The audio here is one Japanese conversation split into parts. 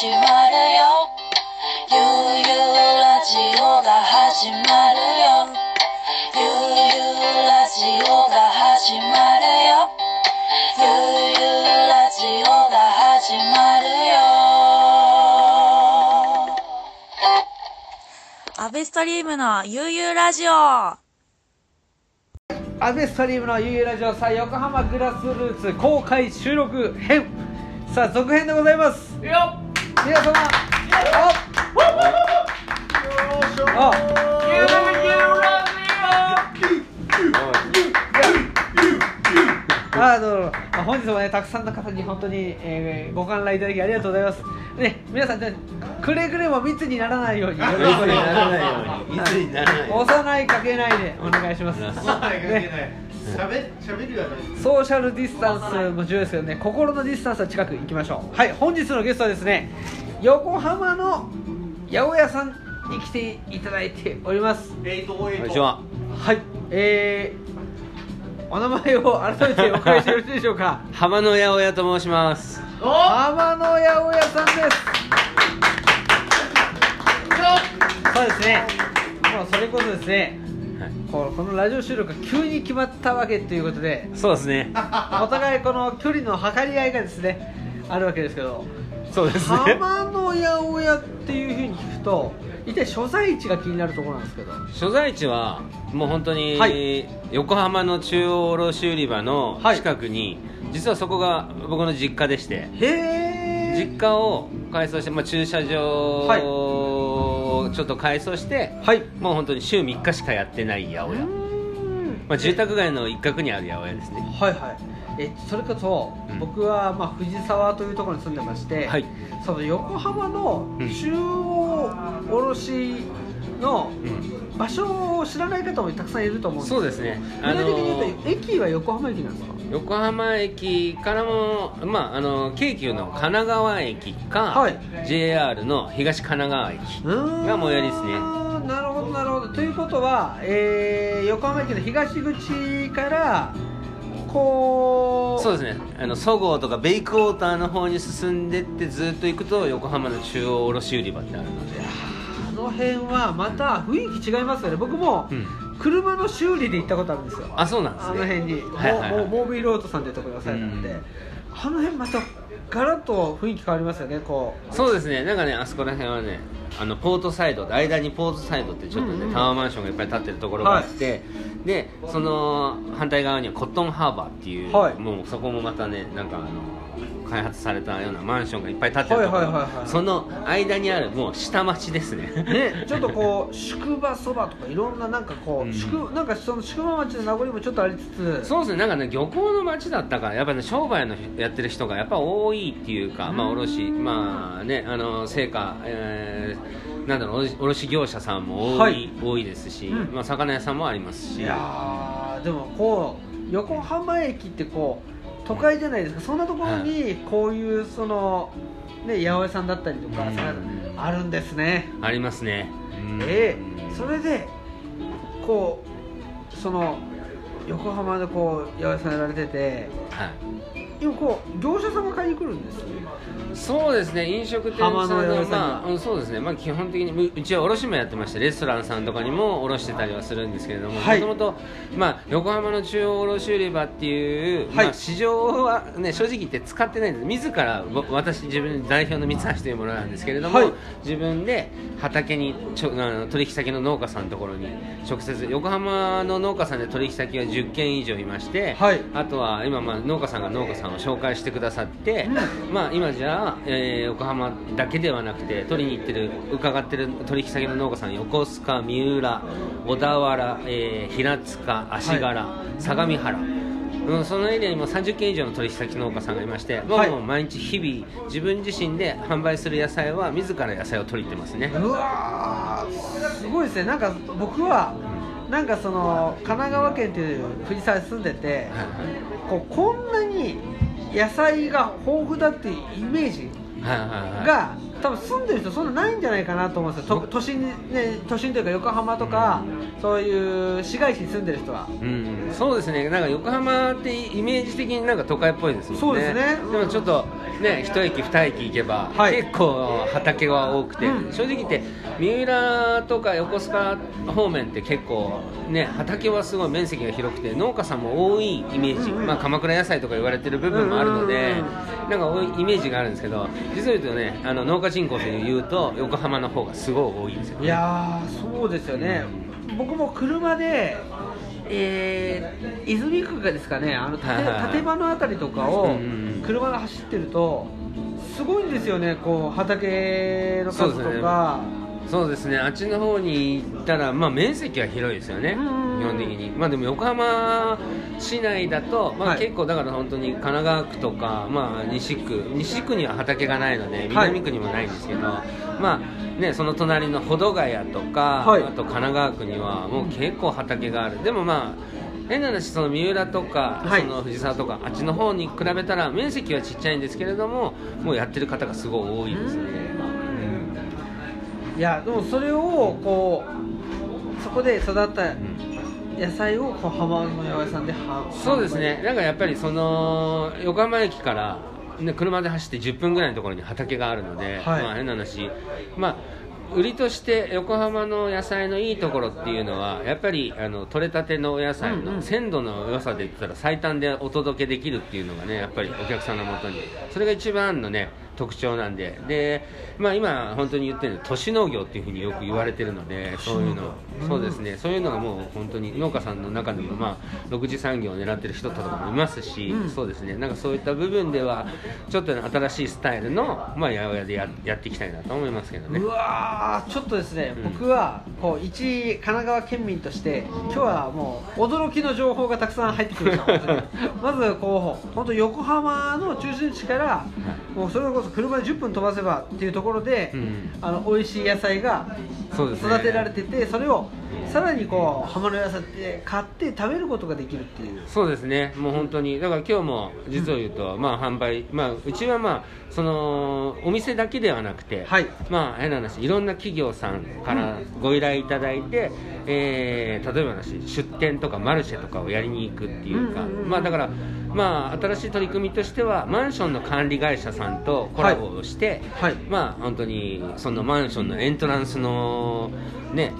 始まるよ。ゆうゆうラジオが始まるよ。ゆうゆうラジオが始まるよ。ゆうゆうラジオが始まるよ。アベストリームのゆうゆうラジオ。アベストリームのゆうラジオさあ横浜グラスルーツ公開収録編。さあ続編でございます。よっ皆様ああどうもまあ本日もねたくさんの方に本当に、えーご観覧いただきありがとうございますね皆さんねくれぐれも密にならないように。よろしくお願いしますならないように。密にならないように。押さないかけないでお願いします。ねないしゃべしゃべるやないソーシャルディスタンスも重要ですけどね。心のディスタンスは近く行きましょう。はい本日のゲストはですね横浜の八百屋さんに来ていただいております。エイトオエイトこんにちは。はいえー、お名前を改めてお伺いしてよろしいでしょうか。浜野八百屋と申します。浜野八百屋さんです。そうですね。もうそれこそですねはいこのラジオ収録が急に決まったわけということで。そうですね。お互いこの距離の測り合いがですねあるわけですけど。そうですね。浜の八百屋っていうふうに聞くと一体所在地が気になるところなんですけど。所在地はもう本当に、はい。横浜の中央卸売場のはい。近くに、実はそこが僕の実家でして。へえ実家を改装して、まあ、駐車場はいをちょっと改装して、はい。もう本当に週3日しかやってない八百屋、まあ、住宅街の一角にある八百屋ですね。はいはい。えそれこそ、うん。僕はまあ藤沢というところに住んでまして、はい。その横浜のうん。中央卸のうん場所を知らない方もたくさんいると思うんですそうですね。具体的に言うと、駅は横浜駅なんですか？横浜駅からも、まあ、あの京急の神奈川駅か、はい。JR の東神奈川駅が最寄りですね。なるほどなるほど。ということは、えー横浜駅の東口からこうそうですね。あのそごうとかベイクウォーターの方に進んでってずっと行くと横浜の中央卸売場ってあるので、あの辺はまた雰囲気違いますよね。僕もうん、車の修理で行ったことあるんですよ。あそうなんですね。あの辺に、はいはいはい。モモービーロードさんというところがされたので、うん。あの辺またガラッと雰囲気変わりますよねこそうですね。なんかねあそこら辺はねあのポートサイド間にポートサイドってちょっとね、うん。うんタワーマンションがいっぱい建ってるところがあって、でその反対側にはコットンハーバーっていう、はい。もうそこもまたねなんかあの開発されたようなマンションがいっぱい建ってるその間にあるもう下町ですね。うねちょっとこう宿場そばとかいろんななんかこう、うん。宿なんかその宿場町の名残もちょっとありつつ。そうですね。なんかね漁港の町だったからやっぱね商売のやってる人がやっぱ多いっていうかまあ卸まあねあの成果、えーなんだろう卸卸業者さんも多い,、はい。多いですし、うん。まあ魚屋さんもありますし。いやーでもこう横浜駅ってこう都会じゃないですか。そんなところにこういうそのね八百屋さんだったりとかうん。あるんですね。ありますね、うん。ええそれでこうその横浜でこう八百屋さんやられててはい。今こう業者さんが買いに来るんですよそうですね飲食店さんまあうんそうですね。まあ基本的にううちは卸もやってましてレストランさんとかにも卸してたりはするんですけれどもはい。もともとまあ横浜の中央卸売場っていう、はい。まあ市場はね正直言って使ってないんです。自らぼ私自分代表の三橋というものなんですけれども、はい。自分で畑にちょあの取引先の農家さんのところに直接横浜の農家さんで取引先が10件以上いまして、はい。あとは今まあ農家さんが農家さんを紹介してくださって、まあ今じゃあ、えー横浜だけではなくて取りに行ってる伺ってる取引先の農家さん横須賀三浦小田原、えー平塚足柄、相模原。うん、そのエリアにも30件以上の取引先農家さんがいまして、はい。もう毎日日々自分自身で販売する野菜は自ら野菜を取りに行ってますね。うわーすごいですね。なんか僕はなんかその神奈川県っていう藤沢に住んでてこうこんなに野菜が豊富だっていうイメージが多分住んでる人そんなないんじゃないかなと思うんですよ。と都心にね都心というか横浜とかそういう市街地に住んでる人は。うん、そうですね。なんか横浜ってイメージ的になんか都会っぽいですもんね。そうですね。でもちょっとね一駅二駅行けば、はい。結構畑は多くて、うん。正直言って三浦とか横須賀方面って結構ね畑はすごい面積が広くて農家さんも多いイメージ、まあ、鎌倉野菜とか言われてる部分もあるので、なんか多いイメージがあるんですけど実を言うとねあの農家人口で言うと横浜の方がすごい多いんですよ、ね、いやーそうですよね。僕も車でえー、泉区がですかねあのはいはいはい。立場のあたりとかを車が走ってるとすごいんですよねこう畑の数とか、そうですね。あっちの方に行ったら、まあ、面積は広いですよね、うん。基本的に、まあ、でも横浜市内だと、まあ、はい。結構だから本当に神奈川区とか、まあ、西区西区には畑がないので南区にもないんですけど、まあね、その隣の保土ヶ谷とか、はい。あと神奈川区にはもう結構畑がある。でもまあ変な話その三浦とか、はい。その藤沢とかあっちの方に比べたら面積はちっちゃいんですけれどももうやってる方がすごい多いですね、いやでもそれをこうそこで育ったうん野菜をこう浜の八百屋さんではそうですね、なんかやっぱりその横浜駅から、ね、車で走って10分ぐらいのところに畑があるので、はい。まあ、変な話、まあ、売りとして横浜の野菜のいいところっていうのは、やっぱりあの取れたてのお野菜の鮮度の良さで言ったら、最短でお届けできるっていうのがね、やっぱりお客さんのもとに、それが一番のね、特徴なんで、でまあ、今、本当に言ってるの都市農業っていうふうによく言われてるので、そういうの、そうですね、そういうのがもう本当に農家さんの中でも、まあ、6次産業を狙ってる人とかもいますし、うん。そうですね、なんかそういった部分では、ちょっとね新しいスタイルの、まあ、八百屋でややっていきたいなと思いますけどね。う。わーちょっとですね、うん。僕はこう一神奈川県民として今日はもう驚きの情報がたくさん入ってきました まずこう本当横浜の中心地からもうそれこそ車で10分飛ばせばっていうところで、うんあの美味しい野菜が育てられててそれをさらにこう浜の野菜って買って食べることができるっていう。そうですね、もう本当に、だから今日も実を言うと、まあ販売、まあ、うちはまあ、そのお店だけではなくて、はい。まあ変な話、いろんな企業さんからご依頼いただいて、えー例えば話、出店とかマルシェとかをやりに行くっていうか、うんうんうんまあだから、まあ新しい取り組みとしては、マンションの管理会社さんとコラボをして、はい。まあ本当にそのマンションのエントランスのね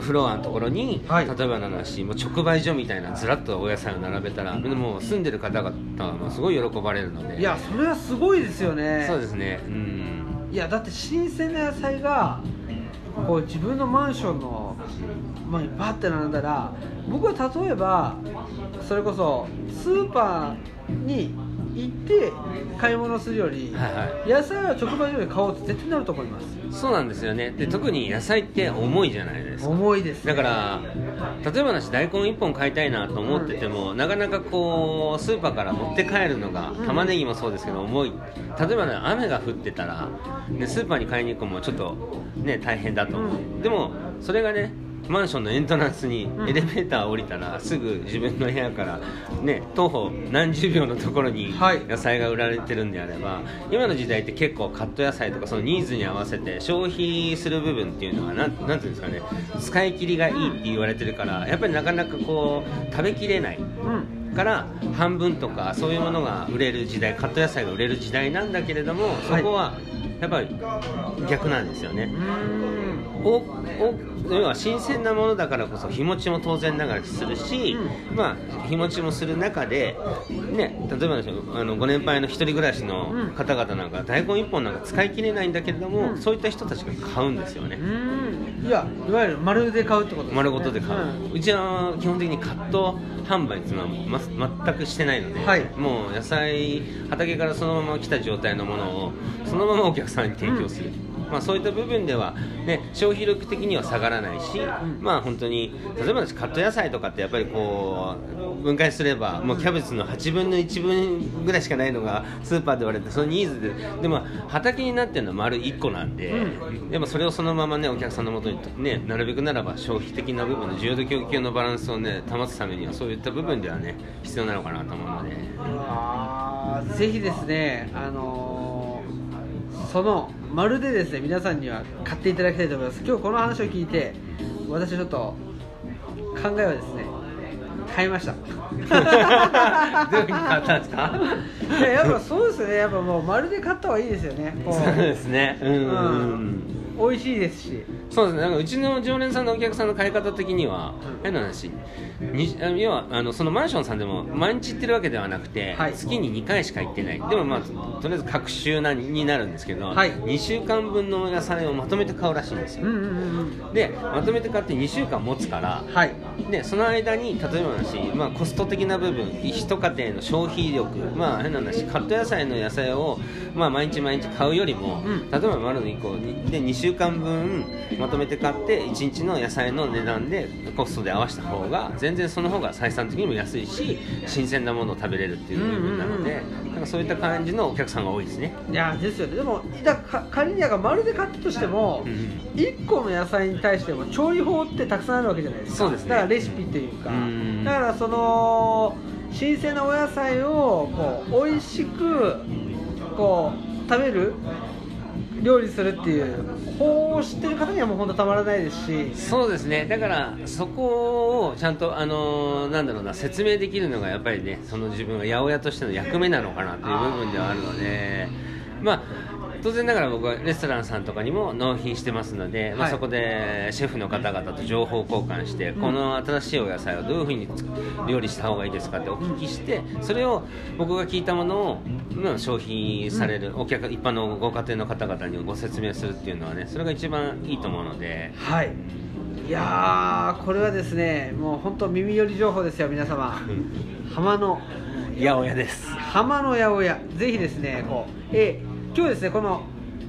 フロアのところに、はい。例えばの話もう直売所みたいなずらっとお野菜を並べたらもう住んでる方々はもうすごい喜ばれるので。いやそれはすごいですよね。そうですね。うん。いやだって新鮮な野菜がこう自分のマンションの前にバッて並んだら僕は例えばそれこそスーパーに行って買い物するより、はいは野菜は直売所で買おうって絶対なると思います。そうなんですよね。で特に野菜って重いじゃないですか。重いです、ね、だから例えば話大根1本買いたいなと思ってても、なかなかこうスーパーから持って帰るのがうん。玉ねぎもそうですけど重い。例えばね雨が降ってたら、ね、スーパーに買いに行くのもちょっとね大変だと。思う、うん。でもそれがねマンションのエントランスにうん。エレベーター降りたらすぐ自分の部屋からね徒歩何十秒のところにはい。野菜が売られてるんであれば今の時代って結構カット野菜とかそのニーズに合わせて消費する部分っていうのはなんなんていうんですかね使い切りがいいって言われてるからやっぱりなかなかこう食べきれないうん。から半分とかそういうものが売れる時代カット野菜が売れる時代なんだけれどもそこはやっぱり逆なんですよね。要は新鮮なものだからこそ日持ちも当然ながらするし、うまあ、日持ちもする中で、ね、例えばですよあのご年配の一人暮らしの方々なんか大根1本なんか使い切れないんだけれども、うん。そういった人たちが買うんですよね、うん。いやいわゆる丸で買うってことですね。丸ごとで買う、ううんちは基本的にカット販売っていうのは、ま、全くしてないので、はい。もう野菜畑からそのまま来た状態のものをそのままお客さんに提供する、まあ、そういった部分では、ね、消費力的には下がらないし、ん。まあ本当に例えばカット野菜とかってやっぱりこう分解すればもうキャベツの8分の1分ぐらいしかないのがスーパーで売られてそのニーズで。でも畑になってるのは丸1個なんで、うでもそれをそのままねお客さんのもとにねなるべくならば消費的な部分の需要と供給のバランスをね保つためにはそういった部分ではね必要なのかなと思うので。あーぜひですね、あのーそのまるでですね皆さんには買っていただきたいと思います。今日この話を聞いて私ちょっと考えはですね買いました。どういうふうに買ったんですか？いややっぱそうですよね。やっぱもう丸で買った方がいいですよね。そうですね。うん、うんうん美味しいですし。そうですね。なんかうちの常連さんのお客さんの買い方的には、うん。変な話。にあ要はあのそのマンションさんでも毎日行ってるわけではなくて、はい。月に2回しか行ってない。でもまあとりあえず各週なになるんですけど、はい。2週間分の野菜をまとめて買うらしいんですよ、うんうんうんでまとめて買って2週間持つからうんはい。でその間に例えばまあ、コスト的な部分一家庭の消費力まあ変な話カット野菜の野菜を、まあ、毎日毎日買うよりも、うん。例えば丸の1個で2週間分まとめて買って1日の野菜の値段でコストで合わせた方が全然その方が採算的にも安いし新鮮なものを食べれるっていう部分なので、なんかそういった感じのお客さんが多いですね。いやですよね。でもだか仮にやが丸で買ったとしても、うん1個の野菜に対しても調理法ってたくさんあるわけじゃないですか。そうですね。だからレシピというか、うん。だからその新鮮なお野菜をこう美味しくこう食べる料理するっていう方を知ってる方にはもう本当たまらないですし。そうですね。だからそこをちゃんとあのなんだろうな説明できるのがやっぱりねその自分が八百屋としての役目なのかなという部分ではあるのでまあ当然ながら僕はレストランさんとかにも納品してますので、まあ、はいそこでシェフの方々と情報交換して、この新しいお野菜をどういうふうに料理した方がいいですかってお聞きしてそれを僕が聞いたものを、まあ、消費されるお客一般のご家庭の方々にご説明するっていうのはねそれが一番いいと思うので。はい。いやーこれはですねもう本当耳寄り情報ですよ皆様。浜の八百屋です。浜の八百屋。ぜひですねこう、えー今日ですねこの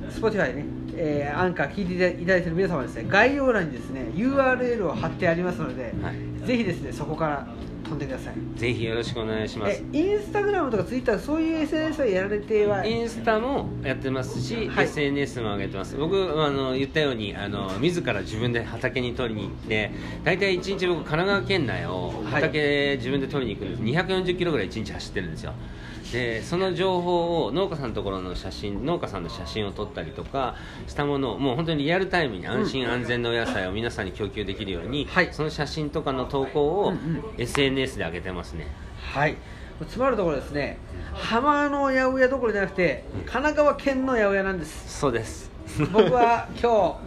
Spotify ね、えーアンカー聞いていただいている皆様はですね概要欄にですね URL を貼ってありますので、はい。ぜひですねそこから飛んでください。ぜひよろしくお願いします。えインスタグラムとかツイッターそういう SNS はやられてはインスタもやってますし、はい。SNS も上げてます。僕あの言ったようにあの自ら自分で畑に取りに行って大体1日僕神奈川県内をはい。畑自分で取りに行くんです、240キロぐらい1日走ってるんですよ。でその情報を農家さんのところの写真農家さんの写真を撮ったりとかしたものをもう本当にリアルタイムに安心安全なお野菜を皆さんに供給できるように、はい。その写真とかの投稿をうんうん SNS で上げてますね。はい。つまるところですね。浜の八百屋どころじゃなくて神奈川県の八百屋なんです。そうです。僕は今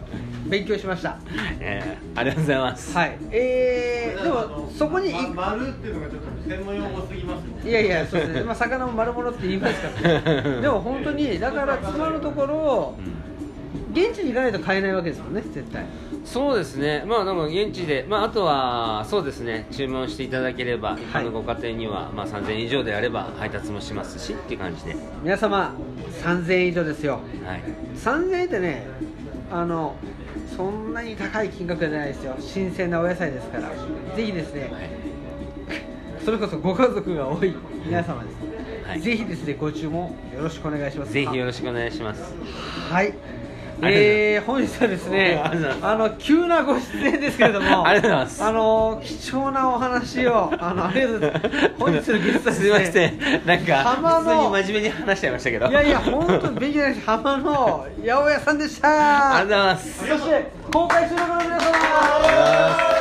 日勉強しました。えーありがとうございます。はい。えー、でもそこにいま丸っていうのがちょっと専門用語すぎますもんいやいやそうですね、まあ、魚も丸物って言いますからね。でも本当にだからつまるところ現地に行かないと買えないわけですもんね絶対。そうですね、まあ、でも現地で、まあ、あとはそうですね。注文していただければ、一般のご家庭には、まあ、3000円以上であれば配達もしますしっていう感じで、皆様3000円以上ですよ。はい、3000円ってねあのそんなに高い金額じゃないですよ。新鮮なお野菜ですから。ぜひですね、はい。それこそご家族が多い皆様です、はい。ぜひですねご注文よろしくお願いします。ぜひよろしくお願いします。はいえー、本日はですねあの急なご出演ですけれどもありがとうございます。あの貴重なお話をあのありがとうございます。本日のゲストはですすいまねせん、なんか浜の普通に真面目に話しちゃいましたけど、いやいや本当に勉強になりました浜の八百屋さんでした。ありがとうございます。そして公開収録の皆様